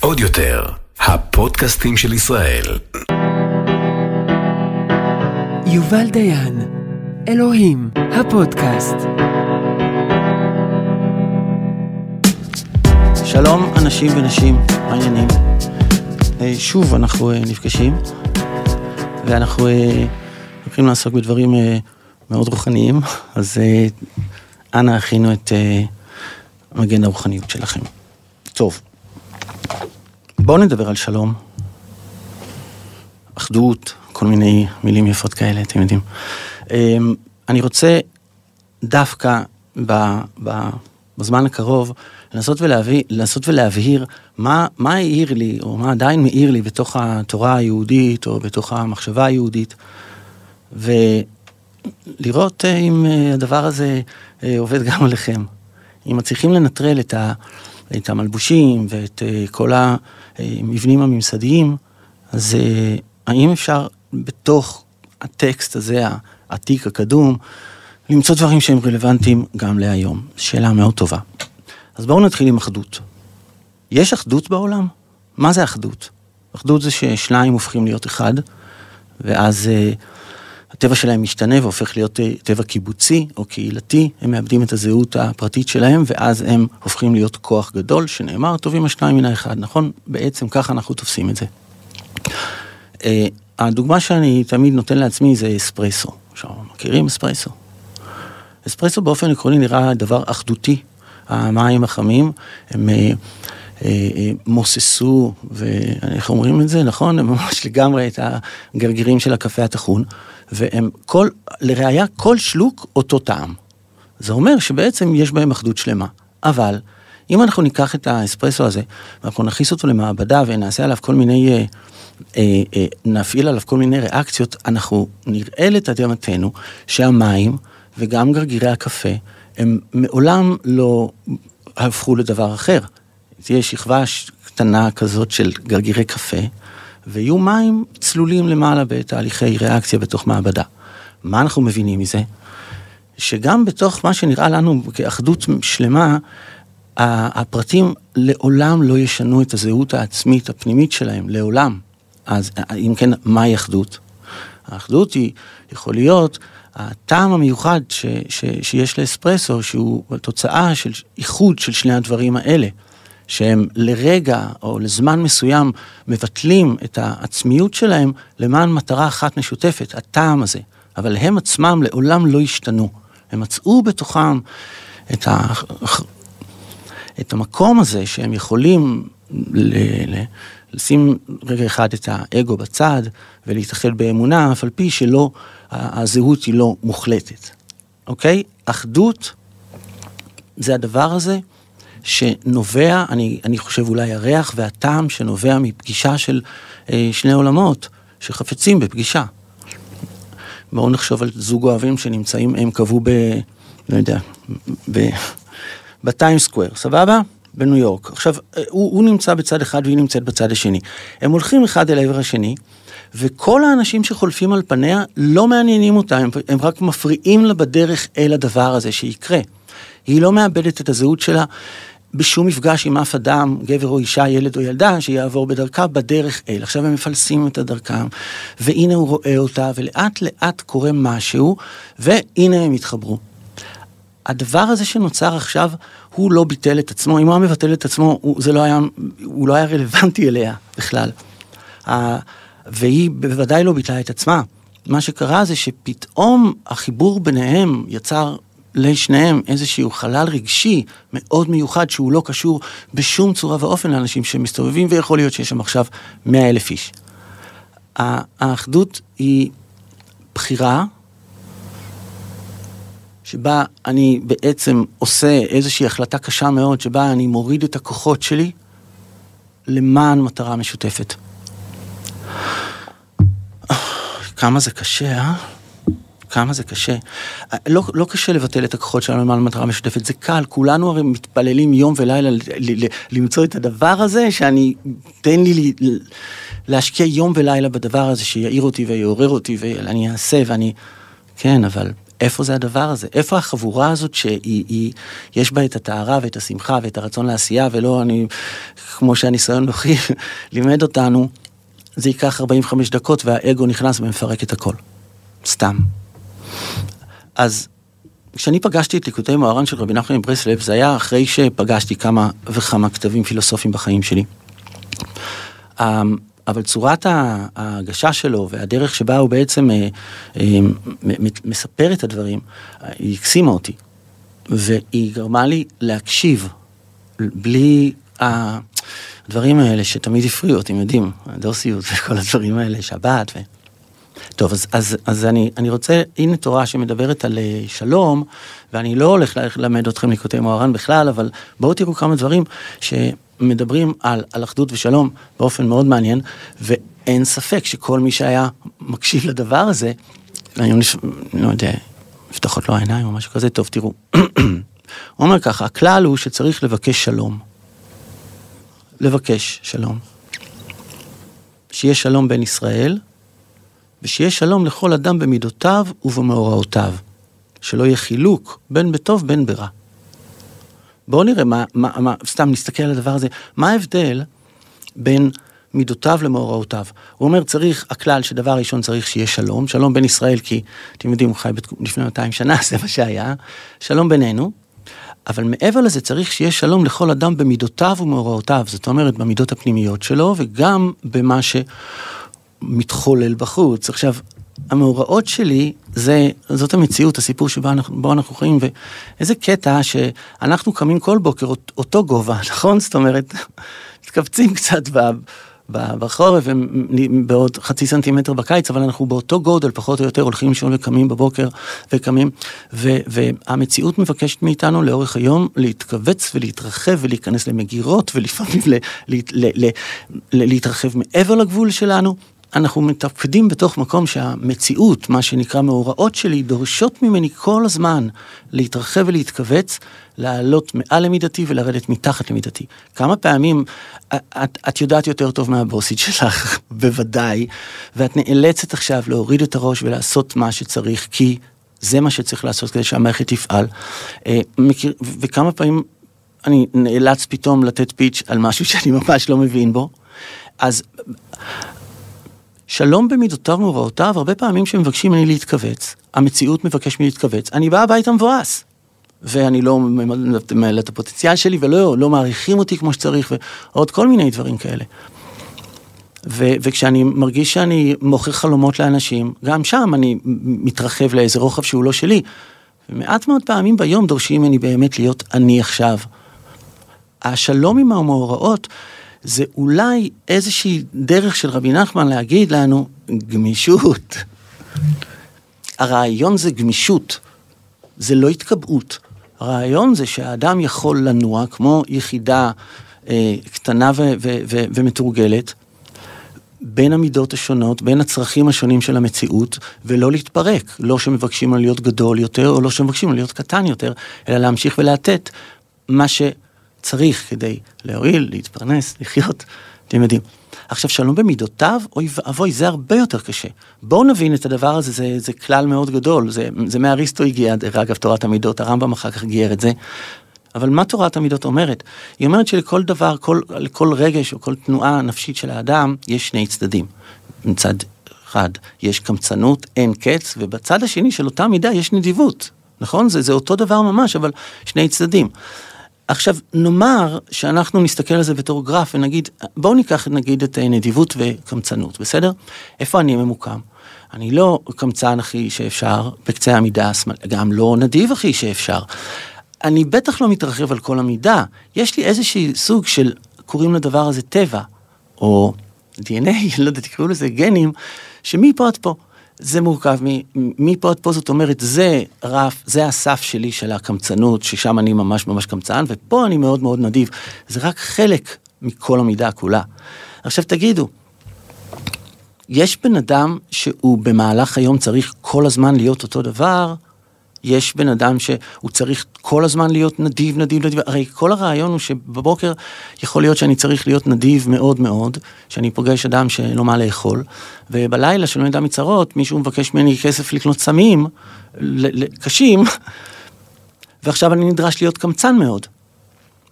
עוד יותר, הפודקאסטים של ישראל. יובל דיין, אלוהים, הפודקאסט. שלום אנשים ונשים, מה העניינים? אה, שוב אנחנו אה, נפגשים, ואנחנו אה, הולכים לעסוק בדברים מאוד רוחניים, אז אנא הכינו את מגן הרוחניות שלכם. טוב, בואו נדבר על שלום, אחדות, כל מיני מילים יפות כאלה, אתם יודעים. אני רוצה דווקא ב, ב, בזמן הקרוב לנסות, ולהביא, לנסות ולהבהיר מה, מה העיר לי, או מה עדיין מעיר לי בתוך התורה היהודית, או בתוך המחשבה היהודית, ולראות אה, אם אה, הדבר הזה אה, עובד גם עליכם. אם מצליחים לנטרל את, ה, את המלבושים ואת כל המבנים הממסדיים, אז האם אפשר בתוך הטקסט הזה, העתיק, הקדום, למצוא דברים שהם רלוונטיים גם להיום? שאלה מאוד טובה. אז בואו נתחיל עם אחדות. יש אחדות בעולם? מה זה אחדות? אחדות זה ששניים הופכים להיות אחד, ואז הטבע שלהם משתנה והופך להיות uh, טבע קיבוצי או קהילתי, הם מאבדים את הזהות הפרטית שלהם, ואז הם הופכים להיות כוח גדול, שנאמר, טובים השניים מן האחד, נכון? בעצם ככה אנחנו תופסים את זה. Uh, הדוגמה שאני תמיד נותן לעצמי זה אספרסו. עכשיו, מכירים אספרסו? אספרסו באופן עקרוני נראה דבר אחדותי, המים החמים, הם אה, אה, אה, מוססו, ואיך אומרים את זה, נכון? הם ממש לגמרי את הגרגירים של הקפה הטחון, והם כל, לראיה, כל שלוק אותו טעם. זה אומר שבעצם יש בהם אחדות שלמה. אבל, אם אנחנו ניקח את האספרסו הזה, ואנחנו נכניס אותו למעבדה ונעשה עליו כל מיני... אה, אה, נפעיל עליו כל מיני ריאקציות, אנחנו נראה לתדהמתנו שהמים וגם גרגירי הקפה הם מעולם לא הפכו לדבר אחר. תהיה שכבה קטנה כזאת של גרגירי קפה, ויהיו מים צלולים למעלה בתהליכי ריאקציה בתוך מעבדה. מה אנחנו מבינים מזה? שגם בתוך מה שנראה לנו כאחדות שלמה, הפרטים לעולם לא ישנו את הזהות העצמית הפנימית שלהם, לעולם. אז אם כן, מהי אחדות? האחדות היא יכול להיות הטעם המיוחד ש, ש, שיש לאספרסו, שהוא תוצאה של איחוד של שני הדברים האלה, שהם לרגע או לזמן מסוים מבטלים את העצמיות שלהם למען מטרה אחת משותפת, הטעם הזה. אבל הם עצמם לעולם לא השתנו. הם מצאו בתוכם את, ה... את המקום הזה שהם יכולים ל... לשים רגע אחד את האגו בצד ולהתאחד באמונה, אף על פי שלא הזהות היא לא מוחלטת, אוקיי? אחדות זה הדבר הזה שנובע, אני, אני חושב אולי הריח והטעם שנובע מפגישה של אה, שני עולמות שחפצים בפגישה. בואו נחשוב על זוג אוהבים שנמצאים, הם קבעו ב... לא יודע, ב... בטיים סקוויר, סבבה? בניו יורק. עכשיו, אה, הוא, הוא נמצא בצד אחד והיא נמצאת בצד השני. הם הולכים אחד אל עבר השני, וכל האנשים שחולפים על פניה לא מעניינים אותה, הם, הם רק מפריעים לה בדרך אל הדבר הזה שיקרה. היא לא מאבדת את הזהות שלה בשום מפגש עם אף אדם, גבר או אישה, ילד או ילדה, שיעבור בדרכה בדרך אל. עכשיו הם מפלסים את הדרכם, והנה הוא רואה אותה, ולאט לאט קורה משהו, והנה הם התחברו. הדבר הזה שנוצר עכשיו, הוא לא ביטל את עצמו, אם הוא היה מבטל את עצמו, הוא, זה לא היה, הוא לא היה רלוונטי אליה בכלל. והיא בוודאי לא ביטלה את עצמה. מה שקרה זה שפתאום החיבור ביניהם יצר לשניהם איזשהו חלל רגשי מאוד מיוחד שהוא לא קשור בשום צורה ואופן לאנשים שמסתובבים ויכול להיות שיש שם עכשיו מאה אלף איש. האחדות היא בחירה שבה אני בעצם עושה איזושהי החלטה קשה מאוד שבה אני מוריד את הכוחות שלי למען מטרה משותפת. כמה זה קשה, אה? כמה זה קשה. לא, לא קשה לבטל את הכוחות שלנו למען מטרה משותפת, זה קל, כולנו הרי מתפללים יום ולילה למצוא את הדבר הזה, שאני, תן לי להשקיע יום ולילה בדבר הזה שיעיר אותי ויעורר אותי ואני אעשה ואני, כן, אבל איפה זה הדבר הזה? איפה החבורה הזאת שיש בה את הטהרה ואת השמחה ואת הרצון לעשייה, ולא אני, כמו שהניסיון נוחי לימד אותנו, זה ייקח 45 דקות והאגו נכנס ומפרק את הכל. סתם. אז כשאני פגשתי את ליקוטי מוהר"ן של רבי נחמן מברסלב, זה היה אחרי שפגשתי כמה וכמה כתבים פילוסופיים בחיים שלי. אמ, אבל צורת ההגשה שלו והדרך שבה הוא בעצם אה, אה, מספר את הדברים, היא הקסימה אותי. והיא גרמה לי להקשיב בלי הדברים האלה שתמיד הפריעו, אתם יודעים, הדוסיות וכל הדברים האלה, שבת. ו... טוב, אז, אז, אז אני, אני רוצה, הנה תורה שמדברת על אה, שלום, ואני לא הולך ללמד אתכם ליקוטי מוהר"ן בכלל, אבל בואו תראו כמה דברים שמדברים על, על אחדות ושלום באופן מאוד מעניין, ואין ספק שכל מי שהיה מקשיב לדבר הזה, אני לא יודע, נפתחות לו העיניים או משהו כזה, טוב, תראו. הוא אומר ככה, הכלל הוא שצריך לבקש שלום. לבקש שלום. שיהיה שלום בין ישראל, ושיהיה שלום לכל אדם במידותיו ובמאורעותיו. שלא יהיה חילוק בין בטוב בין ברע. בואו נראה מה, מה, מה, סתם נסתכל על הדבר הזה, מה ההבדל בין מידותיו למאורעותיו. הוא אומר, צריך, הכלל שדבר ראשון צריך שיהיה שלום, שלום בין ישראל, כי אתם יודעים, הוא חי לפני 200 שנה, זה מה שהיה, שלום בינינו, אבל מעבר לזה צריך שיהיה שלום לכל אדם במידותיו ומאורעותיו, זאת אומרת, במידות הפנימיות שלו, וגם במה ש... מתחולל בחוץ. עכשיו, המאורעות שלי, זה, זאת המציאות, הסיפור שבו אנחנו, אנחנו חיים, ואיזה קטע שאנחנו קמים כל בוקר אותו גובה, נכון? זאת אומרת, מתכווצים קצת בחורף בעוד חצי סנטימטר בקיץ, אבל אנחנו באותו גודל, פחות או יותר, הולכים לישון וקמים בבוקר וקמים, ו, והמציאות מבקשת מאיתנו לאורך היום להתכווץ ולהתרחב ולהיכנס למגירות ולפעמים ל, ל, ל, ל, להתרחב מעבר לגבול שלנו. אנחנו מתפקדים בתוך מקום שהמציאות, מה שנקרא מאורעות שלי, דורשות ממני כל הזמן להתרחב ולהתכווץ, לעלות מעל למידתי ולרדת מתחת למידתי. כמה פעמים את, את יודעת יותר טוב מהבוסית שלך, בוודאי, ואת נאלצת עכשיו להוריד את הראש ולעשות מה שצריך, כי זה מה שצריך לעשות כדי שהמערכת תפעל. אה, וכמה פעמים אני נאלץ פתאום לתת פיץ' על משהו שאני ממש לא מבין בו. אז שלום במידותיו ומוראותיו, הרבה פעמים שמבקשים ממני להתכווץ, המציאות מבקש ממני להתכווץ, אני בא הביתה מבואס. ואני לא ממלא את הפוטנציאל שלי, ולא לא מעריכים אותי כמו שצריך, ועוד כל מיני דברים כאלה. ו- וכשאני מרגיש שאני מוכר חלומות לאנשים, גם שם אני מתרחב לאיזה רוחב שהוא לא שלי. ומעט מאוד פעמים ביום דורשים ממני באמת להיות אני עכשיו. השלום עם המאורעות זה אולי איזושהי דרך של רבי נחמן להגיד לנו, גמישות. הרעיון זה גמישות, זה לא התקבעות. הרעיון זה שהאדם יכול לנוע כמו יחידה אה, קטנה ו- ו- ו- ומתורגלת, בין המידות השונות, בין הצרכים השונים של המציאות, ולא להתפרק. לא שמבקשים להיות גדול יותר, או לא שמבקשים להיות קטן יותר, אלא להמשיך ולתת מה ש... צריך כדי להועיל, להתפרנס, לחיות, אתם יודעים. עכשיו, שלום במידותיו, אוי ואבוי, זה הרבה יותר קשה. בואו נבין את הדבר הזה, זה, זה כלל מאוד גדול, זה, זה מאריסטו הגיע, דרך אגב, תורת המידות, הרמב"ם אחר כך גייר את זה. אבל מה תורת המידות אומרת? היא אומרת שלכל דבר, כל, לכל רגש או כל תנועה נפשית של האדם, יש שני צדדים. מצד אחד יש קמצנות, אין קץ, ובצד השני של אותה מידה יש נדיבות. נכון? זה, זה אותו דבר ממש, אבל שני צדדים. עכשיו, נאמר שאנחנו נסתכל על זה בתור גרף ונגיד, בואו ניקח נגיד את נדיבות וקמצנות, בסדר? איפה אני ממוקם? אני לא קמצן הכי שאפשר, בקצה המידה, גם לא נדיב הכי שאפשר. אני בטח לא מתרחב על כל המידה, יש לי איזשהי סוג של, קוראים לדבר הזה טבע, או DNA, לא יודע, תקראו לזה גנים, שמפה עד פה. זה מורכב מפה עד פה, זאת אומרת, זה רף, זה הסף שלי של הקמצנות, ששם אני ממש ממש קמצן, ופה אני מאוד מאוד נדיב. זה רק חלק מכל המידה כולה. עכשיו תגידו, יש בן אדם שהוא במהלך היום צריך כל הזמן להיות אותו דבר, יש בן אדם שהוא צריך כל הזמן להיות נדיב, נדיב, נדיב, הרי כל הרעיון הוא שבבוקר יכול להיות שאני צריך להיות נדיב מאוד מאוד, שאני פוגש אדם שאין לו מה לאכול, ובלילה של אדם מצרות, מישהו מבקש ממני כסף לקנות סמים, קשים, ועכשיו אני נדרש להיות קמצן מאוד.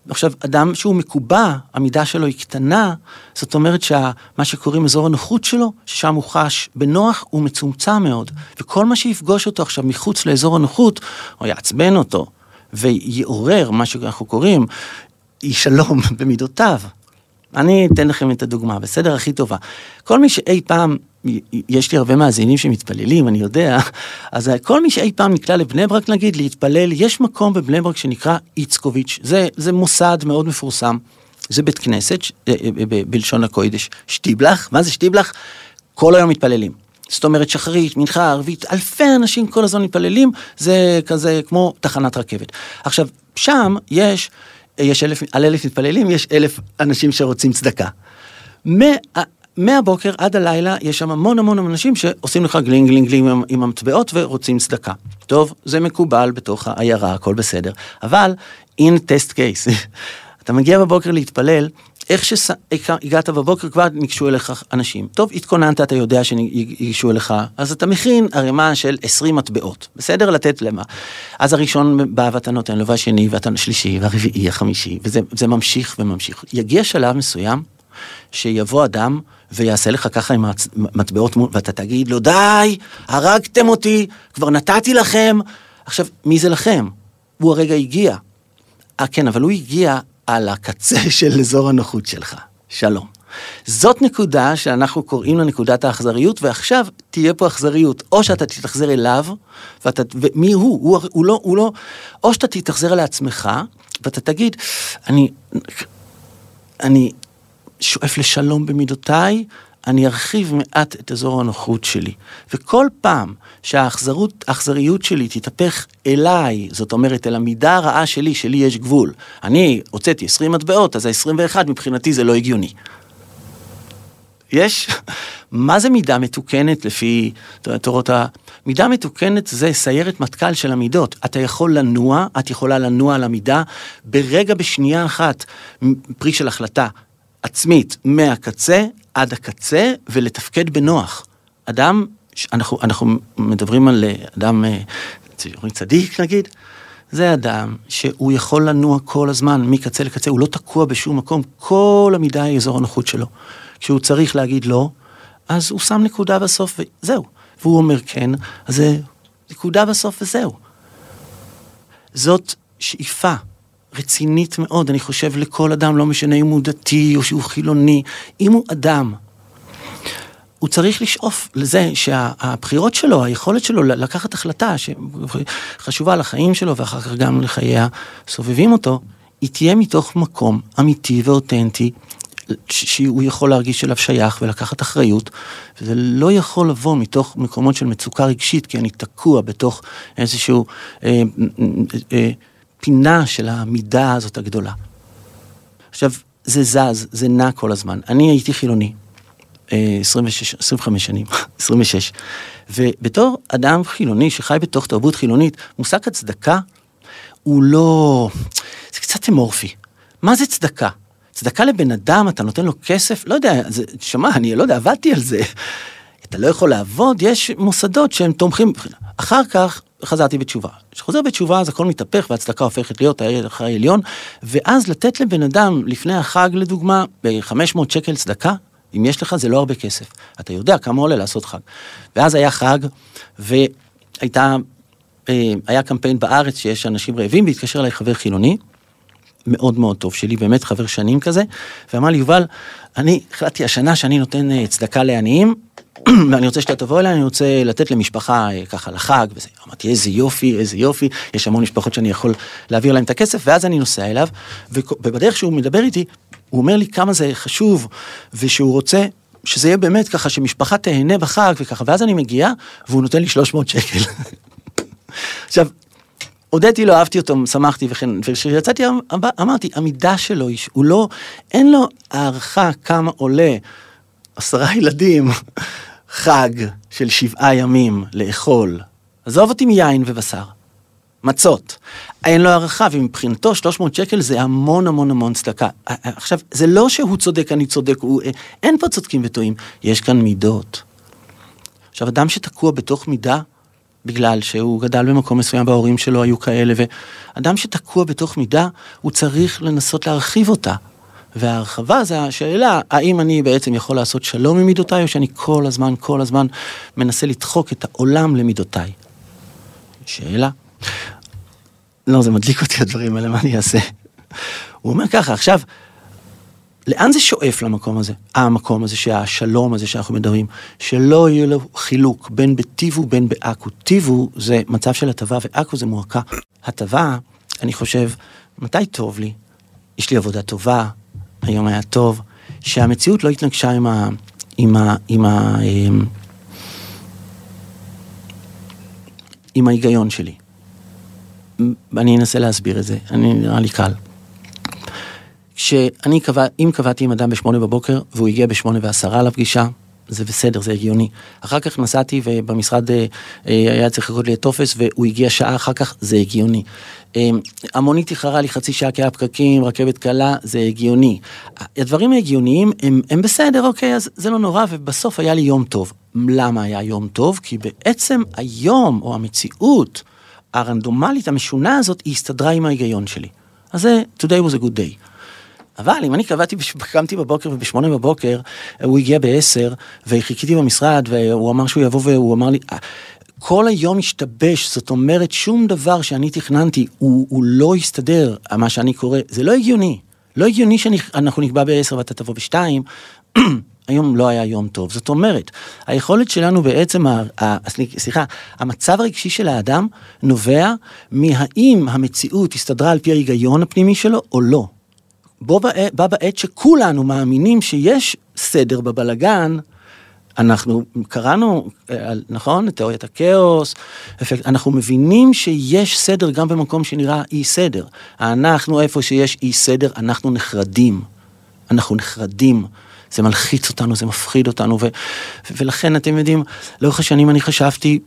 עכשיו, אדם שהוא מקובע, המידה שלו היא קטנה, זאת אומרת שמה שקוראים אזור הנוחות שלו, ששם הוא חש בנוח, הוא מצומצם מאוד. וכל מה שיפגוש אותו עכשיו מחוץ לאזור הנוחות, או יעצבן אותו, ויעורר מה שאנחנו קוראים אי שלום במידותיו. אני אתן לכם את הדוגמה, בסדר? הכי טובה. כל מי שאי פעם יש לי הרבה מאזינים שמתפללים, אני יודע, אז כל מי שאי פעם נקלע לבני ברק נגיד להתפלל, יש מקום בבני ברק שנקרא איצקוביץ', זה, זה מוסד מאוד מפורסם, זה בית כנסת, אה, אה, בלשון הקוידש, שטיבלח, מה זה שטיבלח? כל היום מתפללים. זאת אומרת שחרית, מנחה, ערבית, אלפי אנשים כל הזמן מתפללים, זה כזה כמו תחנת רכבת. עכשיו, שם יש, יש אלף, על אלף מתפללים, יש אלף אנשים שרוצים צדקה. מהבוקר עד הלילה יש שם המון המון אנשים שעושים לך גלינג גלינג גלינג עם, עם המטבעות ורוצים צדקה. טוב, זה מקובל בתוך העיירה, הכל בסדר. אבל, in test case, אתה מגיע בבוקר להתפלל, איך שהגעת בבוקר כבר ניגשו אליך אנשים. טוב, התכוננת, אתה יודע שניגשו אליך, אז אתה מכין ערימה של 20 מטבעות, בסדר? לתת למה. אז הראשון בא ואתה נותן לו, והשני, ואתה השלישי, והרביעי, החמישי, וזה ממשיך וממשיך. יגיע שלב מסוים, שיבוא אדם ויעשה לך ככה עם המטבעות, ואתה תגיד לו, די, הרגתם אותי, כבר נתתי לכם. עכשיו, מי זה לכם? הוא הרגע הגיע. אה, כן, אבל הוא הגיע על הקצה של אזור הנוחות שלך. שלום. זאת נקודה שאנחנו קוראים לה נקודת האכזריות, ועכשיו תהיה פה אכזריות. או שאתה תתאכזר אליו, ואתה, ומי הוא? הוא, הוא לא, הוא לא, או שאתה תתאכזר לעצמך, ואתה תגיד, אני, אני שואף לשלום במידותיי, אני ארחיב מעט את אזור הנוחות שלי. וכל פעם שהאכזריות שלי תתהפך אליי, זאת אומרת, אל המידה הרעה שלי, שלי יש גבול. אני הוצאתי 20 מטבעות, אז ה-21 מבחינתי זה לא הגיוני. יש, מה זה מידה מתוקנת לפי תורות ה... מידה מתוקנת זה סיירת מטכ"ל של המידות. אתה יכול לנוע, את יכולה לנוע על המידה ברגע בשנייה אחת, פרי של החלטה. עצמית מהקצה עד הקצה ולתפקד בנוח. אדם, אנחנו, אנחנו מדברים על אה, אדם אה, ציורי צדיק נגיד, זה אדם שהוא יכול לנוע כל הזמן מקצה לקצה, הוא לא תקוע בשום מקום, כל המידה היא אזור הנוחות שלו. כשהוא צריך להגיד לא, אז הוא שם נקודה בסוף וזהו. והוא אומר כן, אז זה נקודה בסוף וזהו. זאת שאיפה רצינית מאוד, אני חושב, לכל אדם, לא משנה אם הוא דתי או שהוא חילוני, אם הוא אדם, הוא צריך לשאוף לזה שהבחירות שלו, היכולת שלו לקחת החלטה שחשובה לחיים שלו ואחר כך גם לחיי הסובבים אותו, היא תהיה מתוך מקום אמיתי ואותנטי, שהוא יכול להרגיש אליו שייך ולקחת אחריות, וזה לא יכול לבוא מתוך מקומות של מצוקה רגשית, כי אני תקוע בתוך איזשהו אה, אה, אה, הפינה של המידה הזאת הגדולה. עכשיו, זה זז, זה נע כל הזמן. אני הייתי חילוני, 26, אה, 25 שנים, 26, ובתור אדם חילוני שחי בתוך תרבות חילונית, מושג הצדקה הוא לא... זה קצת אמורפי. מה זה צדקה? צדקה לבן אדם, אתה נותן לו כסף? לא יודע, זה, שמע, אני לא יודע, עבדתי על זה. אתה לא יכול לעבוד, יש מוסדות שהם תומכים. אחר כך חזרתי בתשובה. כשחוזר בתשובה אז הכל מתהפך והצדקה הופכת להיות הערך העליון, ואז לתת לבן אדם לפני החג לדוגמה ב-500 שקל צדקה, אם יש לך זה לא הרבה כסף. אתה יודע כמה עולה לעשות חג. ואז היה חג, והייתה, אה, היה קמפיין בארץ שיש אנשים רעבים, והתקשר אליי חבר חילוני, מאוד מאוד טוב שלי, באמת חבר שנים כזה, ואמר לי, יובל, אני החלטתי השנה שאני נותן אה, צדקה לעניים, ואני רוצה שאתה תבוא אליי, אני רוצה לתת למשפחה אה, ככה לחג וזה. אמרתי, איזה יופי, איזה יופי, יש המון משפחות שאני יכול להעביר להם את הכסף, ואז אני נוסע אליו, ובדרך שהוא מדבר איתי, הוא אומר לי כמה זה חשוב, ושהוא רוצה שזה יהיה באמת ככה שמשפחה תהנה בחג וככה, ואז אני מגיע, והוא נותן לי 300 שקל. עכשיו, הודיתי לו, אהבתי אותו, שמחתי וכן, וכשיצאתי אמרתי, המידה שלו, הוא לא, אין לו הערכה כמה עולה עשרה ילדים, חג של שבעה ימים לאכול. עזוב אותי מיין ובשר. מצות. אין לו הערכה, ומבחינתו 300 שקל זה המון המון המון צדקה. עכשיו, זה לא שהוא צודק, אני צודק, הוא, אין פה צודקים וטועים, יש כאן מידות. עכשיו, אדם שתקוע בתוך מידה, בגלל שהוא גדל במקום מסוים וההורים שלו היו כאלה, ואדם שתקוע בתוך מידה, הוא צריך לנסות להרחיב אותה. וההרחבה זה השאלה, האם אני בעצם יכול לעשות שלום עם מידותיי, או שאני כל הזמן, כל הזמן מנסה לדחוק את העולם למידותיי. שאלה. לא, זה מדליק אותי הדברים האלה, מה אני אעשה? הוא אומר ככה, עכשיו, לאן זה שואף למקום הזה? המקום הזה, שהשלום הזה שאנחנו מדברים, שלא יהיה לו חילוק בין בטיב ובין בעכו. טיבו זה מצב של הטבה ועכו זה מועקה. הטבה, אני חושב, מתי טוב לי? יש לי עבודה טובה, היום היה טוב, שהמציאות לא התנגשה עם ה... עם ה... עם ה... עם, עם ההיגיון שלי. אני אנסה להסביר את זה, אני נראה לי קל. שאני קבע, אם קבעתי עם אדם בשמונה בבוקר והוא הגיע בשמונה ועשרה לפגישה, זה בסדר, זה הגיוני. אחר כך נסעתי ובמשרד אה, אה, היה צריך לקרות לי טופס והוא הגיע שעה אחר כך, זה הגיוני. אה, המונית איחרה לי חצי שעה כי היה פקקים, רכבת קלה, זה הגיוני. הדברים ההגיוניים הם, הם בסדר, אוקיי, אז זה לא נורא, ובסוף היה לי יום טוב. למה היה יום טוב? כי בעצם היום, או המציאות הרנדומלית, המשונה הזאת, היא הסתדרה עם ההיגיון שלי. אז זה, today was a good day. אבל אם אני קבעתי, קמתי בבוקר ובשמונה בבוקר, הוא הגיע בעשר, וחיכיתי במשרד, והוא אמר שהוא יבוא והוא אמר לי, כל היום השתבש, זאת אומרת שום דבר שאני תכננתי, הוא, הוא לא הסתדר, מה שאני קורא, זה לא הגיוני. לא הגיוני שאנחנו נקבע בעשר ואתה תבוא בשתיים, היום לא היה יום טוב. זאת אומרת, היכולת שלנו בעצם, סליחה, המצב הרגשי של האדם נובע מהאם המציאות הסתדרה על פי ההיגיון הפנימי שלו או לא. בו בעת, בה בעת שכולנו מאמינים שיש סדר בבלגן, אנחנו קראנו, אה, נכון, את תיאוריית הכאוס, אנחנו מבינים שיש סדר גם במקום שנראה אי סדר. אנחנו, איפה שיש אי סדר, אנחנו נחרדים. אנחנו נחרדים. זה מלחיץ אותנו, זה מפחיד אותנו, ו, ולכן אתם יודעים, לאורך השנים אני חשבתי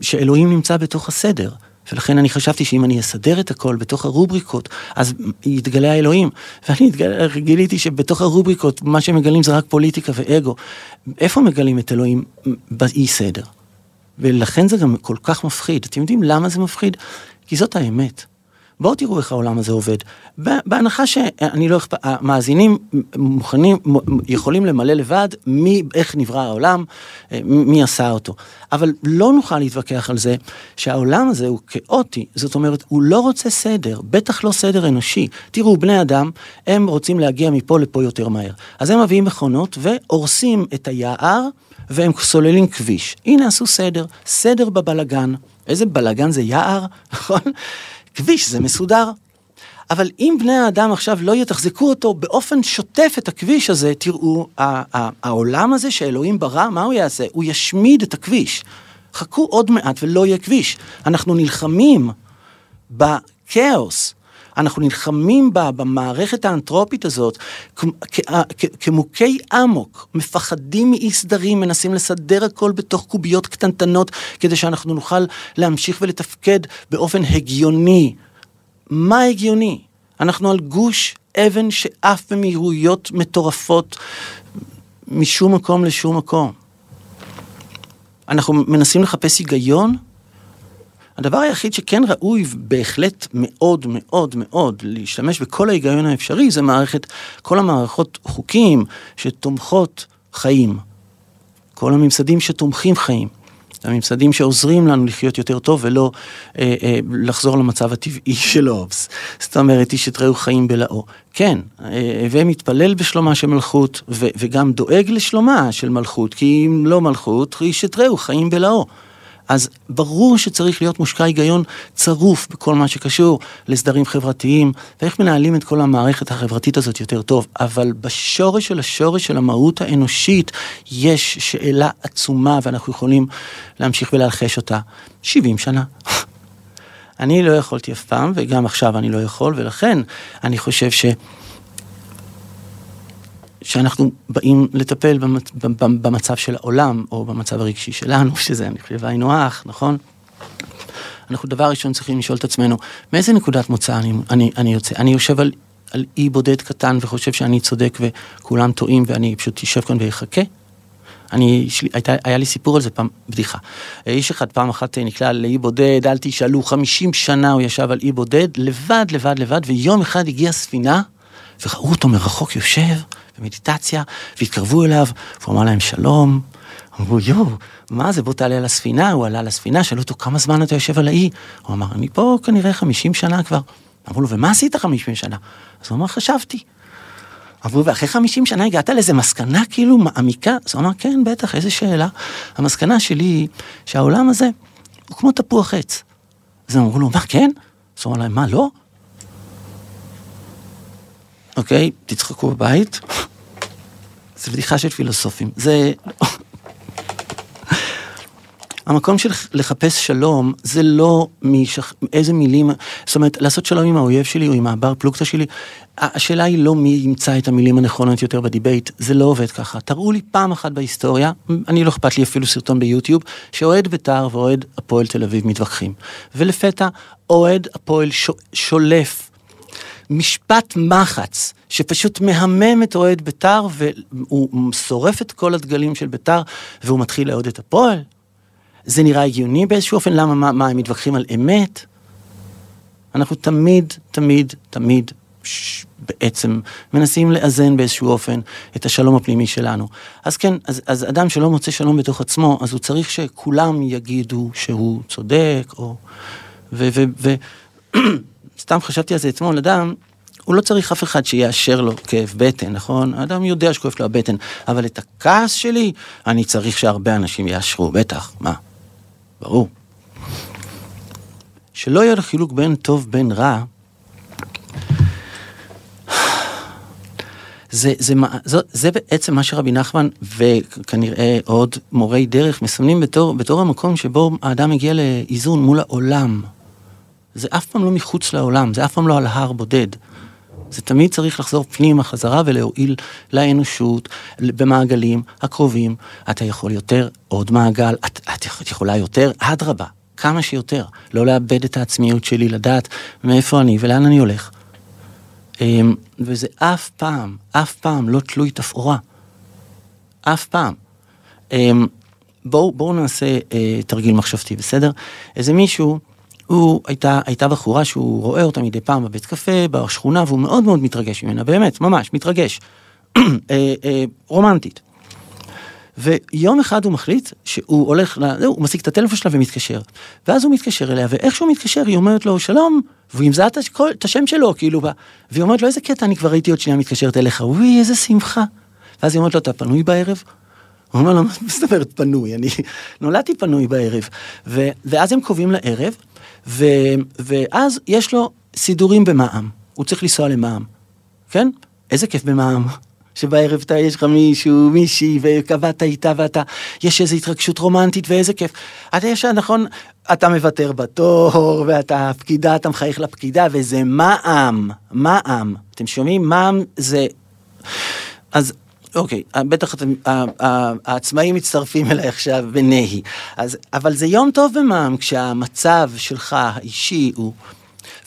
שאלוהים נמצא בתוך הסדר. ולכן אני חשבתי שאם אני אסדר את הכל בתוך הרובריקות, אז יתגלה האלוהים. ואני גיליתי שבתוך הרובריקות, מה שמגלים זה רק פוליטיקה ואגו. איפה מגלים את אלוהים? באי סדר. ולכן זה גם כל כך מפחיד. אתם יודעים למה זה מפחיד? כי זאת האמת. בואו תראו איך העולם הזה עובד. בהנחה שאני לא אכפת, המאזינים מוכנים, יכולים למלא לבד מי, איך נברא העולם, מי עשה אותו. אבל לא נוכל להתווכח על זה שהעולם הזה הוא כאוטי, זאת אומרת, הוא לא רוצה סדר, בטח לא סדר אנושי. תראו, בני אדם, הם רוצים להגיע מפה לפה יותר מהר. אז הם מביאים מכונות והורסים את היער. והם סוללים כביש. הנה עשו סדר, סדר בבלגן. איזה בלגן זה יער, נכון? כביש זה מסודר. אבל אם בני האדם עכשיו לא יתחזקו אותו באופן שוטף את הכביש הזה, תראו, העולם הזה שאלוהים ברא, מה הוא יעשה? הוא ישמיד את הכביש. חכו עוד מעט ולא יהיה כביש. אנחנו נלחמים בכאוס. אנחנו נלחמים בה, במערכת האנתרופית הזאת, כמוכי אמוק, מפחדים מאי סדרים, מנסים לסדר הכל בתוך קוביות קטנטנות, כדי שאנחנו נוכל להמשיך ולתפקד באופן הגיוני. מה הגיוני? אנחנו על גוש אבן שעף במהירויות מטורפות משום מקום לשום מקום. אנחנו מנסים לחפש היגיון, הדבר היחיד שכן ראוי בהחלט מאוד מאוד מאוד להשתמש בכל ההיגיון האפשרי זה מערכת, כל המערכות חוקים שתומכות חיים. כל הממסדים שתומכים חיים. הממסדים שעוזרים לנו לחיות יותר טוב ולא אה, אה, לחזור למצב הטבעי של אובס. זאת אומרת, איש את רעהו חיים בלאו. כן, אה, ומתפלל בשלומה של מלכות ו, וגם דואג לשלומה של מלכות, כי אם לא מלכות, איש את רעהו חיים בלאו. אז ברור שצריך להיות מושקע היגיון צרוף בכל מה שקשור לסדרים חברתיים, ואיך מנהלים את כל המערכת החברתית הזאת יותר טוב. אבל בשורש של השורש של המהות האנושית יש שאלה עצומה, ואנחנו יכולים להמשיך ולהלחש אותה. 70 שנה. אני לא יכולתי אף פעם, וגם עכשיו אני לא יכול, ולכן אני חושב ש... שאנחנו באים לטפל במצב של העולם, או במצב הרגשי שלנו, שזה אני חושב היינו הך, נכון? אנחנו דבר ראשון צריכים לשאול את עצמנו, מאיזה נקודת מוצא אני, אני, אני יוצא? אני יושב על, על אי בודד קטן וחושב שאני צודק וכולם טועים ואני פשוט אשב כאן ואחכה? אני, שלי, הייתה, היה לי סיפור על זה פעם, בדיחה. איש אחד פעם אחת נקלע לאי בודד, אל תשאלו, 50 שנה הוא ישב על אי בודד, לבד, לבד, לבד, ויום אחד הגיעה ספינה, וראו אותו מרחוק יושב במדיטציה, והתקרבו אליו, והוא אמר להם שלום. אמרו, יואו, מה זה, בוא תעלה על הספינה, הוא עלה לספינה, שאלו אותו, כמה זמן אתה יושב על האי? הוא אמר, אני פה כנראה 50 שנה כבר. אמרו לו, ומה עשית 50 שנה? אז הוא אמר, חשבתי. אמרו, ואחרי 50 שנה הגעת לאיזה מסקנה כאילו מעמיקה? אז הוא אמר, כן, בטח, איזה שאלה. המסקנה שלי היא שהעולם הזה הוא כמו תפוח עץ. אז אמרו לו, מה, כן? אז הוא אמר להם, מה, לא? אוקיי, תצחקו בבית. זה בדיחה של פילוסופים. זה... המקום של לחפש שלום זה לא משכ... איזה מילים, זאת אומרת לעשות שלום עם האויב שלי או עם הבר פלוגתא שלי, השאלה היא לא מי ימצא את המילים הנכונות יותר בדיבייט, זה לא עובד ככה. תראו לי פעם אחת בהיסטוריה, אני לא אכפת לי אפילו סרטון ביוטיוב, שאוהד בית"ר ואוהד הפועל תל אביב מתווכחים. ולפתע אוהד הפועל. שולף משפט מחץ שפשוט מהמם את אוהד בית"ר והוא שורף את כל הדגלים של בית"ר והוא מתחיל לאהוד את הפועל. זה נראה הגיוני באיזשהו אופן? למה, מה, מה, הם מתווכחים על אמת? אנחנו תמיד, תמיד, תמיד ש... בעצם מנסים לאזן באיזשהו אופן את השלום הפנימי שלנו. אז כן, אז, אז אדם שלא מוצא שלום בתוך עצמו, אז הוא צריך שכולם יגידו שהוא צודק, או... ו... ו, ו סתם חשבתי על זה אתמול, אדם, הוא לא צריך אף אחד שיאשר לו כאב בטן, נכון? האדם יודע שכואבת לו הבטן, אבל את הכעס שלי, אני צריך שהרבה אנשים יאשרו, בטח, מה? ברור. שלא יהיה לחילוק בין טוב בין רע, זה, זה, זה, זה בעצם מה שרבי נחמן וכנראה עוד מורי דרך מסמנים בתור, בתור המקום שבו האדם מגיע לאיזון מול העולם. זה אף פעם לא מחוץ לעולם, זה אף פעם לא על הר בודד. זה תמיד צריך לחזור פנימה חזרה ולהועיל לאנושות במעגלים הקרובים. אתה יכול יותר, עוד מעגל, את, את יכולה יותר, אדרבה, כמה שיותר. לא לאבד את העצמיות שלי, לדעת מאיפה אני ולאן אני הולך. אמ, וזה אף פעם, אף פעם לא תלוי תפאורה. אף פעם. אמ, בואו בוא נעשה אה, תרגיל מחשבתי, בסדר? איזה מישהו הוא, הייתה, הייתה בחורה שהוא רואה אותה מדי פעם בבית קפה, בשכונה, והוא מאוד מאוד מתרגש ממנה, באמת, ממש, מתרגש. אה, אה, רומנטית. ויום אחד הוא מחליט שהוא הולך, הוא משיג את הטלפון שלה ומתקשר. ואז הוא מתקשר אליה, ואיך שהוא מתקשר, היא אומרת לו, שלום, והיא מזהה את השם שלו, כאילו, והיא אומרת לו, איזה קטע, אני כבר הייתי עוד שנייה מתקשרת אליך, וואי, איזה שמחה. ואז היא אומרת לו, אתה פנוי בערב? הוא אומר לו, מה זאת אומרת פנוי? אני נולדתי פנוי בערב. ואז הם קובעים לערב, ו, ואז יש לו סידורים במע"מ, הוא צריך לנסוע למע"מ, כן? איזה כיף במע"מ. שבערב אתה, יש לך מישהו, מישהי, וקבעת איתה ואתה, יש איזו התרגשות רומנטית ואיזה כיף. אתה יש, נכון, אתה מוותר בתור, ואתה פקידה, אתה מחייך לפקידה, וזה מע"מ, מע"מ. אתם שומעים? מע"מ זה... אז אוקיי, בטח אתם, העצמאים מצטרפים אליי עכשיו בנהי. אז, אבל זה יום טוב במע"מ, כשהמצב שלך האישי הוא...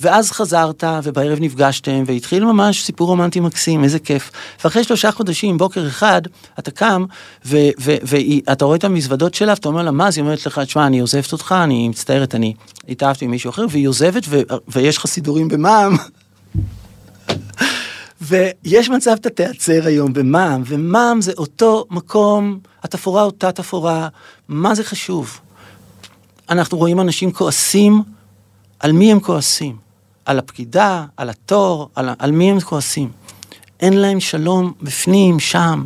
ואז חזרת, ובערב נפגשתם, והתחיל ממש סיפור רומנטי מקסים, איזה כיף. ואחרי שלושה חודשים, בוקר אחד, אתה קם, ואתה רואה את המזוודות שלה, ואתה אומר לה, מה? אז היא אומרת לך, תשמע, אני עוזבת אותך, אני מצטערת, אני התאהבתי עם מישהו אחר, והיא עוזבת, ויש לך סידורים במע"מ. ויש מצב אתה תיעצר היום במע"מ, ומע"מ זה אותו מקום, התפאורה אותה תפאורה, מה זה חשוב? אנחנו רואים אנשים כועסים, על מי הם כועסים? על הפקידה, על התור, על, על מי הם כועסים? אין להם שלום בפנים, שם.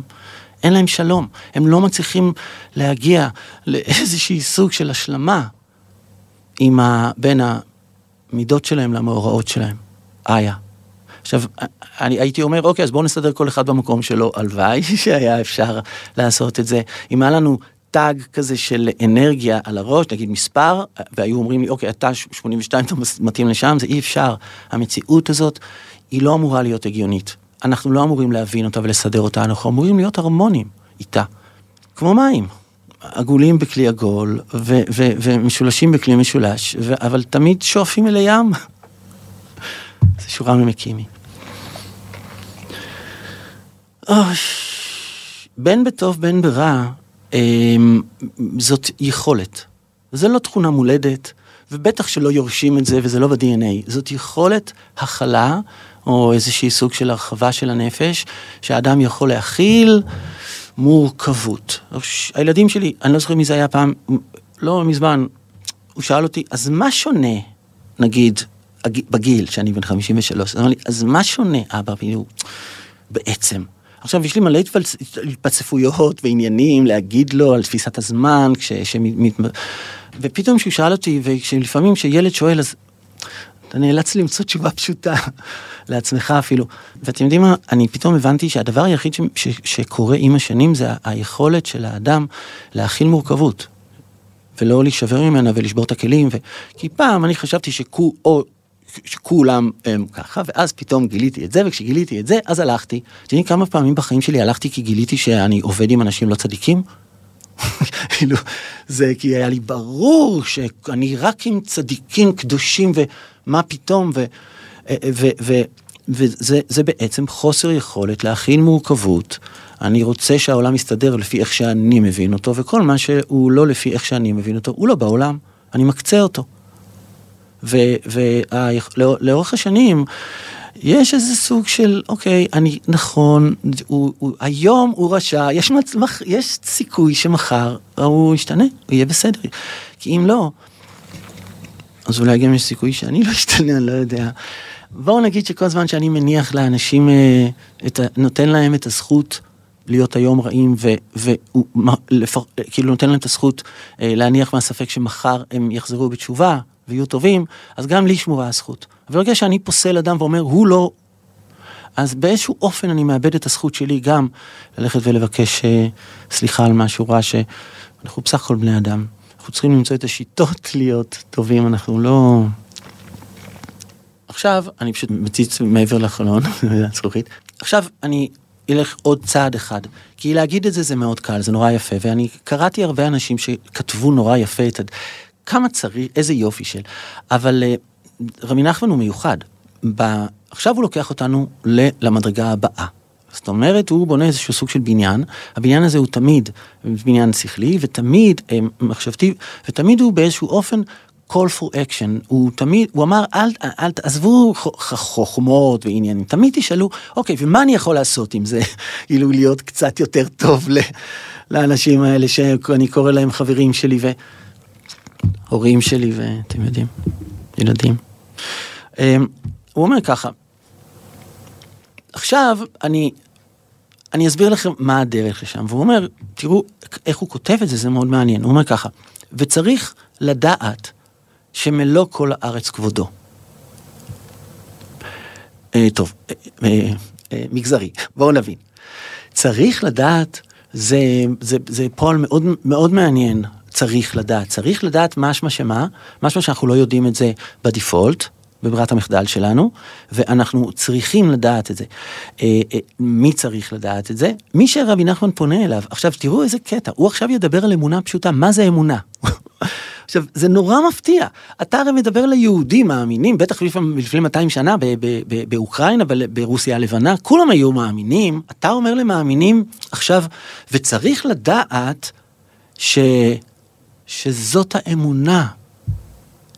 אין להם שלום. הם לא מצליחים להגיע לאיזשהי סוג של השלמה עם ה... בין המידות שלהם למאורעות שלהם. איה. עכשיו, אני הייתי אומר, אוקיי, אז בואו נסדר כל אחד במקום שלו. הלוואי שהיה אפשר לעשות את זה. אם היה לנו טאג כזה של אנרגיה על הראש, נגיד מספר, והיו אומרים לי, אוקיי, אתה 82, אתה מתאים לשם, זה אי אפשר. המציאות הזאת, היא לא אמורה להיות הגיונית. אנחנו לא אמורים להבין אותה ולסדר אותה, אנחנו אמורים להיות הרמונים איתה. כמו מים. עגולים בכלי עגול, ו- ו- ומשולשים בכלי משולש, ו- אבל תמיד שואפים אל הים. זה שורה ממקימי. בין בטוב בין ברע, אמ, זאת יכולת. זו לא תכונה מולדת, ובטח שלא יורשים את זה, וזה לא ב-DNA. זאת יכולת הכלה, או איזושהי סוג של הרחבה של הנפש, שהאדם יכול להכיל מורכבות. הילדים שלי, אני לא זוכר מי זה היה פעם, לא מזמן, הוא שאל אותי, אז מה שונה, נגיד, בגיל, שאני בן 53, אז אמר לי, אז מה שונה, אבא, בעצם? עכשיו, יש לי מלא התפצפויות ועניינים להגיד לו על תפיסת הזמן, כש... שמת... ופתאום כשהוא שאל אותי, ולפעמים כשילד שואל, אז אתה נאלץ למצוא תשובה פשוטה לעצמך אפילו. ואתם יודעים מה, אני פתאום הבנתי שהדבר היחיד ש... ש... שקורה עם השנים זה היכולת של האדם להכיל מורכבות. ולא להישבר ממנה ולשבור את הכלים, ו... כי פעם אני חשבתי שכו, או שכולם הם ככה, ואז פתאום גיליתי את זה, וכשגיליתי את זה, אז הלכתי. אתם יודעים כמה פעמים בחיים שלי הלכתי כי גיליתי שאני עובד עם אנשים לא צדיקים? כאילו, זה כי היה לי ברור שאני רק עם צדיקים קדושים, ומה פתאום, ו... ו, ו וזה בעצם חוסר יכולת להכין מורכבות. אני רוצה שהעולם יסתדר לפי איך שאני מבין אותו, וכל מה שהוא לא לפי איך שאני מבין אותו, הוא לא בעולם, אני מקצה אותו. ולאורך השנים, יש איזה סוג של, אוקיי, אני, נכון, הוא, הוא, היום הוא רשע, יש, מצמח, יש סיכוי שמחר הוא ישתנה, הוא יהיה בסדר. כי אם לא, אז אולי גם יש סיכוי שאני לא אשתנה, אני לא יודע. בואו נגיד שכל זמן שאני מניח לאנשים, אה, את, נותן להם את הזכות להיות היום רעים, וכאילו נותן להם את הזכות אה, להניח מהספק שמחר הם יחזרו בתשובה, ויהיו טובים, אז גם לי שמורה הזכות. אבל ברגע שאני פוסל אדם ואומר, הוא לא, אז באיזשהו אופן אני מאבד את הזכות שלי גם ללכת ולבקש uh, סליחה על משהו רע, שאנחנו בסך הכל בני אדם. אנחנו צריכים למצוא את השיטות להיות טובים, אנחנו לא... עכשיו, אני פשוט מציץ מעבר לחלון, זכוכית. עכשיו, אני אלך עוד צעד אחד. כי להגיד את זה זה מאוד קל, זה נורא יפה, ואני קראתי הרבה אנשים שכתבו נורא יפה את, כמה צריך, איזה יופי של. אבל אה, רבי נחמן הוא מיוחד. ב... עכשיו הוא לוקח אותנו למדרגה הבאה. זאת אומרת, הוא בונה איזשהו סוג של בניין, הבניין הזה הוא תמיד בניין שכלי, ותמיד אה, מחשבתי, ותמיד הוא באיזשהו אופן call for action, הוא תמיד, הוא אמר, אל, אל תעזבו חוכמות ועניינים, תמיד תשאלו, אוקיי, ומה אני יכול לעשות עם זה, כאילו להיות קצת יותר טוב לאנשים האלה שאני קורא להם חברים שלי, ו... הורים שלי ואתם יודעים, ילדים. אמ, הוא אומר ככה, עכשיו אני, אני אסביר לכם מה הדרך לשם, והוא אומר, תראו איך הוא כותב את זה, זה מאוד מעניין, הוא אומר ככה, וצריך לדעת שמלוא כל הארץ כבודו. אה, טוב, אה, אה, מגזרי, בואו נבין. צריך לדעת, זה, זה, זה פועל מאוד, מאוד מעניין, צריך לדעת. צריך לדעת משמע שמה, משמע שאנחנו לא יודעים את זה בדיפולט, בברירת המחדל שלנו, ואנחנו צריכים לדעת את זה. אה, אה, מי צריך לדעת את זה? מי שרבי נחמן פונה אליו. עכשיו תראו איזה קטע, הוא עכשיו ידבר על אמונה פשוטה, מה זה אמונה? עכשיו, זה נורא מפתיע. אתה הרי מדבר ליהודים מאמינים, בטח לפני 200 שנה באוקראינה, ברוסיה הלבנה, כולם היו מאמינים. אתה אומר למאמינים עכשיו, וצריך לדעת ש... שזאת האמונה.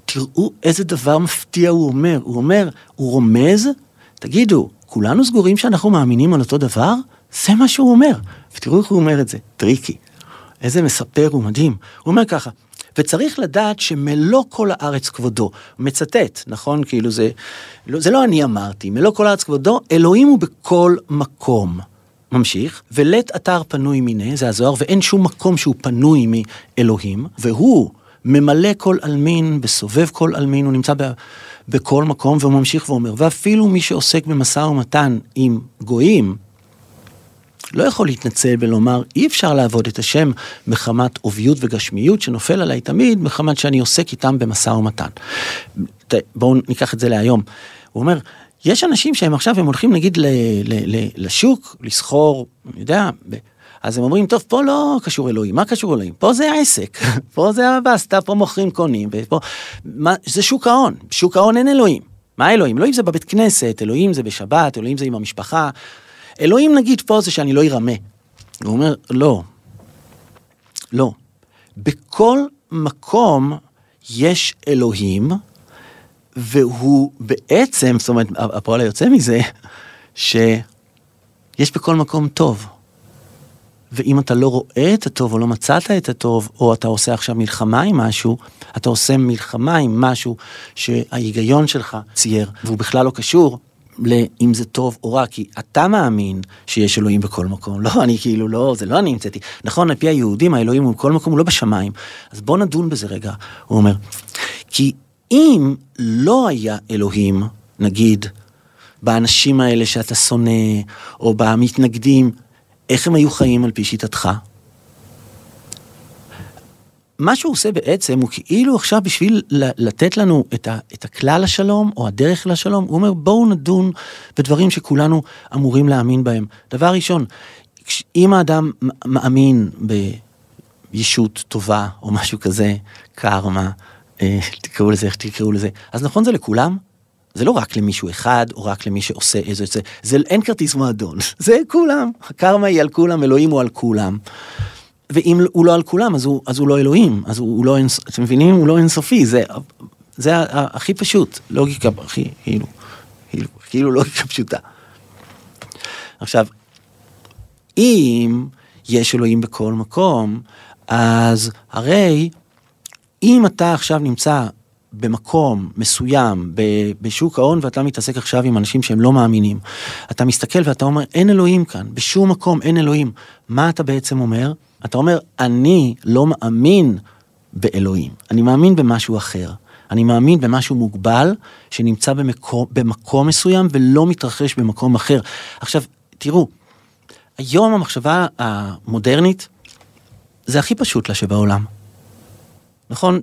תראו איזה דבר מפתיע הוא אומר. הוא אומר, הוא רומז, תגידו, כולנו סגורים שאנחנו מאמינים על אותו דבר? זה מה שהוא אומר. ותראו איך הוא אומר את זה, tricky. איזה מספר הוא מדהים. הוא אומר ככה, וצריך לדעת שמלוא כל הארץ כבודו. מצטט, נכון? כאילו זה, לא, זה לא אני אמרתי, מלוא כל הארץ כבודו, אלוהים הוא בכל מקום. ממשיך, ולית אתר פנוי מיניה, זה הזוהר, ואין שום מקום שהוא פנוי מאלוהים, והוא ממלא כל עלמין, וסובב כל עלמין, הוא נמצא ב, בכל מקום, והוא ממשיך ואומר, ואפילו מי שעוסק במשא ומתן עם גויים, לא יכול להתנצל ולומר, אי אפשר לעבוד את השם מחמת עוביות וגשמיות שנופל עליי תמיד, מחמת שאני עוסק איתם במשא ומתן. בואו ניקח את זה להיום. הוא אומר, יש אנשים שהם עכשיו, הם הולכים נגיד ל, ל, ל, לשוק, לסחור, אני יודע, אז הם אומרים, טוב, פה לא קשור אלוהים, מה קשור אלוהים? פה זה העסק, פה זה הבסטה, פה מוכרים, קונים, ופה... מה, זה שוק ההון, בשוק ההון אין אלוהים. מה אלוהים? אלוהים זה בבית כנסת, אלוהים זה בשבת, אלוהים זה עם המשפחה. אלוהים נגיד פה זה שאני לא ארמה. הוא אומר, לא, לא. בכל מקום יש אלוהים, והוא בעצם, זאת אומרת, הפועל היוצא מזה, שיש בכל מקום טוב. ואם אתה לא רואה את הטוב או לא מצאת את הטוב, או אתה עושה עכשיו מלחמה עם משהו, אתה עושה מלחמה עם משהו שההיגיון שלך צייר, והוא בכלל לא קשור לאם זה טוב או רע, כי אתה מאמין שיש אלוהים בכל מקום. לא, אני כאילו לא, זה לא אני המצאתי. נכון, על פי היהודים, האלוהים הוא בכל מקום, הוא לא בשמיים. אז בוא נדון בזה רגע, הוא אומר. כי אם לא היה אלוהים, נגיד, באנשים האלה שאתה שונא, או במתנגדים, איך הם היו חיים על פי שיטתך? מה שהוא עושה בעצם הוא כאילו עכשיו בשביל לתת לנו את, ה, את הכלל השלום או הדרך לשלום, הוא אומר בואו נדון בדברים שכולנו אמורים להאמין בהם. דבר ראשון, אם האדם מאמין בישות טובה או משהו כזה, קרמה, תקראו לזה איך תקראו לזה, אז נכון זה לכולם? זה לא רק למישהו אחד, או רק למי שעושה איזה, זה, זה אין כרטיס מועדון, זה כולם, הקרמה היא על כולם, אלוהים הוא על כולם. ואם הוא לא על כולם, אז הוא, אז הוא לא אלוהים, אז הוא, הוא לא, אתם מבינים? הוא לא אינסופי, זה, זה הכי פשוט, לוגיקה הכי, כאילו, כאילו, כאילו לוגיקה פשוטה. עכשיו, אם יש אלוהים בכל מקום, אז הרי אם אתה עכשיו נמצא במקום מסוים בשוק ההון ואתה מתעסק עכשיו עם אנשים שהם לא מאמינים, אתה מסתכל ואתה אומר אין אלוהים כאן, בשום מקום אין אלוהים, מה אתה בעצם אומר? אתה אומר אני לא מאמין באלוהים, אני מאמין במשהו אחר. אני מאמין במשהו מוגבל שנמצא במקום, במקום מסוים ולא מתרחש במקום אחר. עכשיו, תראו, היום המחשבה המודרנית זה הכי פשוט לה שבעולם. נכון?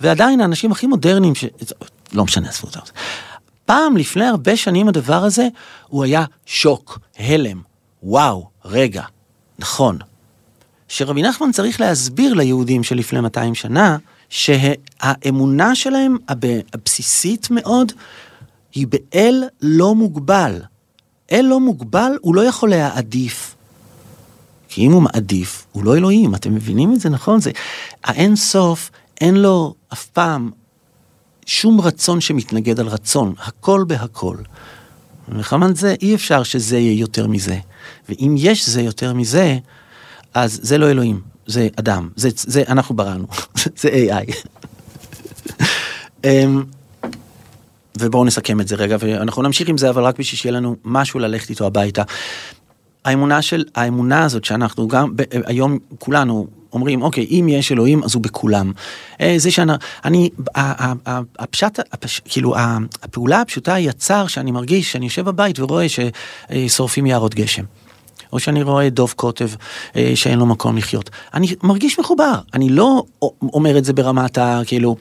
ועדיין האנשים הכי מודרניים, ש... לא משנה, עזבו אותם. פעם, לפני הרבה שנים הדבר הזה, הוא היה שוק, הלם, וואו, רגע, נכון. שרבי נחמן צריך להסביר ליהודים שלפני 200 שנה, שהאמונה שלהם הבסיסית מאוד, היא באל לא מוגבל. אל לא מוגבל, הוא לא יכול להעדיף. כי אם הוא מעדיף, הוא לא אלוהים, אתם מבינים את זה, נכון? זה האין סוף אין לו אף פעם שום רצון שמתנגד על רצון, הכל בהכל. ומחמת זה אי אפשר שזה יהיה יותר מזה. ואם יש זה יותר מזה, אז זה לא אלוהים, זה אדם, זה, זה אנחנו בראנו, זה AI. אמ, ובואו נסכם את זה רגע, ואנחנו נמשיך עם זה, אבל רק בשביל שיהיה לנו משהו ללכת איתו הביתה. האמונה של, האמונה הזאת שאנחנו גם, היום כולנו אומרים, אוקיי, אם יש אלוהים, אז הוא בכולם. אה, זה שאני, אני, הפשט, הפש, כאילו, הפעולה הפשוטה היא הצער שאני מרגיש, שאני יושב בבית ורואה ששורפים יערות גשם. או שאני רואה דוב קוטב אה, שאין לו מקום לחיות. אני מרגיש מחובר, אני לא אומר את זה ברמת ה... כאילו,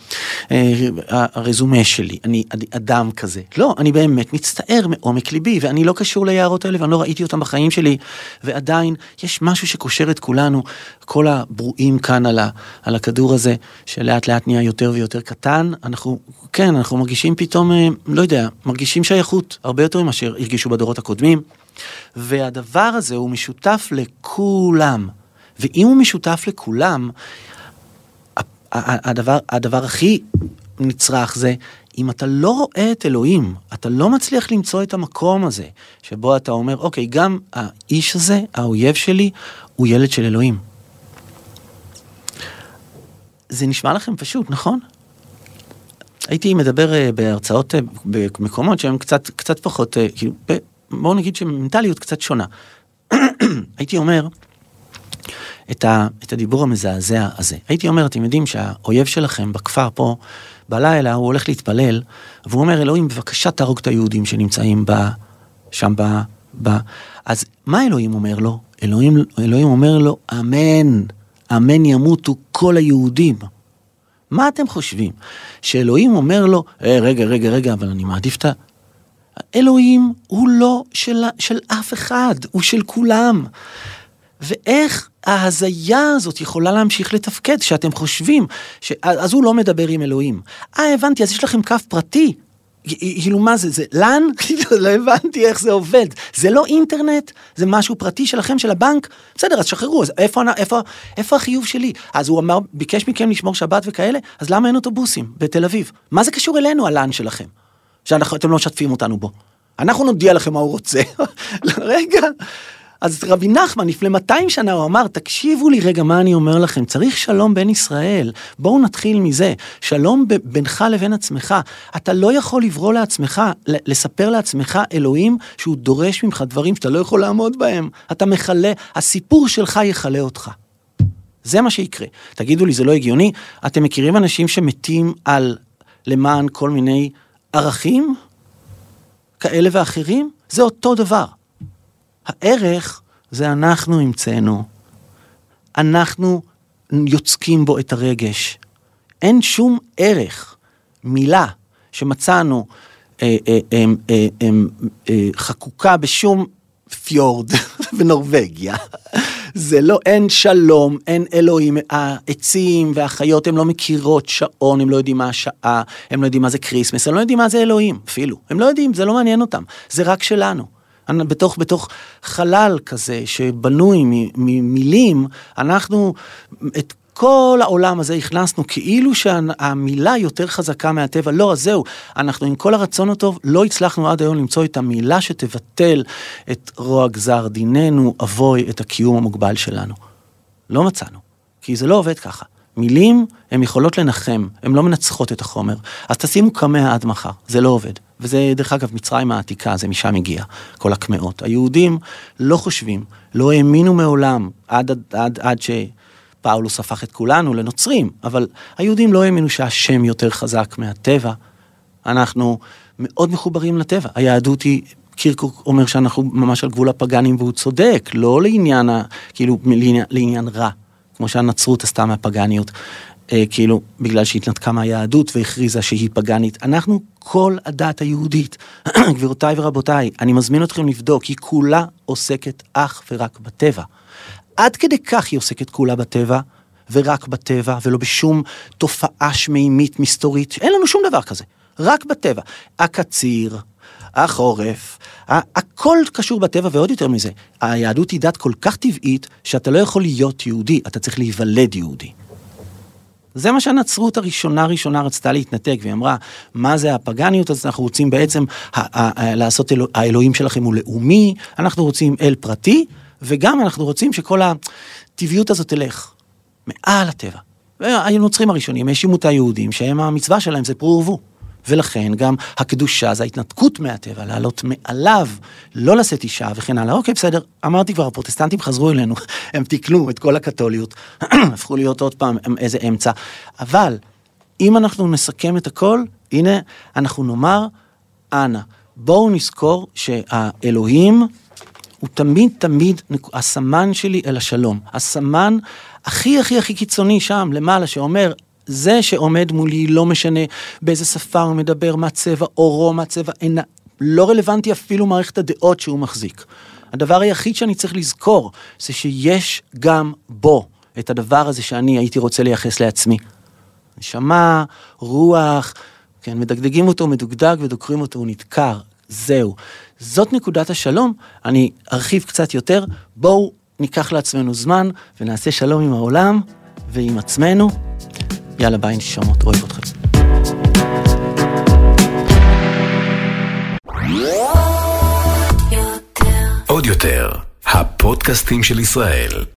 אה, הרזומה שלי, אני אדם כזה. לא, אני באמת מצטער מעומק ליבי, ואני לא קשור ליערות האלה, ואני לא ראיתי אותם בחיים שלי, ועדיין יש משהו שקושר את כולנו, כל הברואים כאן על, ה, על הכדור הזה, שלאט לאט נהיה יותר ויותר קטן, אנחנו, כן, אנחנו מרגישים פתאום, אה, לא יודע, מרגישים שייכות, הרבה יותר ממה שהרגישו בדורות הקודמים. והדבר הזה הוא משותף לכולם. ואם הוא משותף לכולם, הדבר, הדבר הכי נצרך זה, אם אתה לא רואה את אלוהים, אתה לא מצליח למצוא את המקום הזה, שבו אתה אומר, אוקיי, גם האיש הזה, האויב שלי, הוא ילד של אלוהים. זה נשמע לכם פשוט, נכון? הייתי מדבר אה, בהרצאות אה, במקומות שהם קצת, קצת פחות, אה, כאילו, בואו נגיד שמנטליות קצת שונה. הייתי אומר את, ה, את הדיבור המזעזע הזה. הייתי אומר, אתם יודעים שהאויב שלכם בכפר פה, בלילה הוא הולך להתפלל, והוא אומר, אלוהים, בבקשה תהרוג את היהודים שנמצאים ב, שם ב... ב... אז מה אלוהים אומר לו? אלוהים, אלוהים אומר לו, אמן, אמן ימותו כל היהודים. מה אתם חושבים? שאלוהים אומר לו, אה, רגע, רגע, רגע, אבל אני מעדיף את ה... אלוהים הוא לא של, של אף אחד, הוא של כולם. ואיך ההזיה הזאת יכולה להמשיך לתפקד, שאתם חושבים, ש... אז הוא לא מדבר עם אלוהים. אה, הבנתי, אז יש לכם קו פרטי. כאילו מה זה, זה לאן? כאילו לא הבנתי איך זה עובד. זה לא אינטרנט, זה משהו פרטי שלכם, של הבנק. בסדר, אז שחררו, אז איפה, איפה, איפה החיוב שלי? אז הוא אמר, ביקש מכם לשמור שבת וכאלה, אז למה אין אוטובוסים בתל אביב? מה זה קשור אלינו, הלאן שלכם? שאתם לא משתפים אותנו בו. אנחנו נודיע לכם מה הוא רוצה. רגע, אז רבי נחמן לפני 200 שנה הוא אמר, תקשיבו לי רגע מה אני אומר לכם, צריך שלום בין ישראל. בואו נתחיל מזה, שלום בינך לבין עצמך. אתה לא יכול לברוא לעצמך, לספר לעצמך אלוהים שהוא דורש ממך דברים שאתה לא יכול לעמוד בהם. אתה מכלה, הסיפור שלך יכלה אותך. זה מה שיקרה. תגידו לי, זה לא הגיוני? אתם מכירים אנשים שמתים על למען כל מיני ערכים כאלה ואחרים? זה אותו דבר. הערך זה אנחנו המצאנו. אנחנו יוצקים בו את הרגש. אין שום ערך, מילה, שמצאנו אה, אה, אה, אה, אה, חקוקה בשום פיורד בנורווגיה. זה לא, אין שלום, אין אלוהים, העצים והחיות הן לא מכירות שעון, הם לא יודעים מה השעה, הם לא יודעים מה זה כריסמס, הם לא יודעים מה זה אלוהים אפילו, הם לא יודעים, זה לא מעניין אותם, זה רק שלנו. בתוך, בתוך חלל כזה שבנוי ממילים, אנחנו את כל העולם הזה הכנסנו כאילו שהמילה יותר חזקה מהטבע, לא, אז זהו, אנחנו עם כל הרצון הטוב לא הצלחנו עד היום למצוא את המילה שתבטל את רוע גזר דיננו, אבוי את הקיום המוגבל שלנו. לא מצאנו, כי זה לא עובד ככה. מילים הן יכולות לנחם, הן לא מנצחות את החומר. אז תשימו קמע עד מחר, זה לא עובד. וזה דרך אגב מצרים העתיקה, זה משם הגיע, כל הקמעות. היהודים לא חושבים, לא האמינו מעולם, עד, עד, עד, עד שפאולוס הפך את כולנו לנוצרים, אבל היהודים לא האמינו שהשם יותר חזק מהטבע. אנחנו מאוד מחוברים לטבע. היהדות היא קירקוק אומר שאנחנו ממש על גבול הפגאנים והוא צודק, לא לעניין, ה, כאילו, לעניין, לעניין רע, כמו שהנצרות עשתה מהפגאניות, אה, כאילו, בגלל שהתנתקה מהיהדות והכריזה שהיא פגאנית. אנחנו כל הדת היהודית, גבירותיי ורבותיי, אני מזמין אתכם לבדוק, היא כולה עוסקת אך ורק בטבע. עד כדי כך היא עוסקת כולה בטבע, ורק בטבע, ולא בשום תופעה שמימית מסתורית, אין לנו שום דבר כזה, רק בטבע. הקציר, החורף, הכל קשור בטבע ועוד יותר מזה, היהדות היא דת כל כך טבעית, שאתה לא יכול להיות יהודי, אתה צריך להיוולד יהודי. זה מה שהנצרות הראשונה ראשונה רצתה להתנתק, והיא אמרה, מה זה הפגניות, אז אנחנו רוצים בעצם לעשות, אלוה, האלוהים שלכם הוא לאומי, אנחנו רוצים אל פרטי, וגם אנחנו רוצים שכל הטבעיות הזאת תלך מעל הטבע. והנוצרים הראשונים האשימו את היהודים שהם המצווה שלהם זה פרו ורבו. ולכן גם הקדושה זה ההתנתקות מהטבע, לעלות מעליו, לא לשאת אישה וכן הלאה. אוקיי, בסדר, אמרתי כבר, הפרוטסטנטים חזרו אלינו, הם תיקנו את כל הקתוליות, הפכו להיות עוד פעם איזה אמצע. אבל אם אנחנו נסכם את הכל, הנה, אנחנו נאמר, אנא, בואו נזכור שהאלוהים הוא תמיד תמיד הסמן שלי אל השלום. הסמן הכי הכי הכי קיצוני שם למעלה שאומר זה שעומד מולי, לא משנה באיזה שפה הוא מדבר, מה צבע עורו, מה צבע עינה, לא רלוונטי אפילו מערכת הדעות שהוא מחזיק. הדבר היחיד שאני צריך לזכור זה שיש גם בו את הדבר הזה שאני הייתי רוצה לייחס לעצמי. נשמה, רוח, כן, מדגדגים אותו, מדוגדג ודוקרים אותו, הוא נדקר, זהו. זאת נקודת השלום, אני ארחיב קצת יותר, בואו ניקח לעצמנו זמן ונעשה שלום עם העולם ועם עצמנו. יאללה ביי נשמות, אוהב אתכם. עוד יותר, הפודקאסטים של ישראל.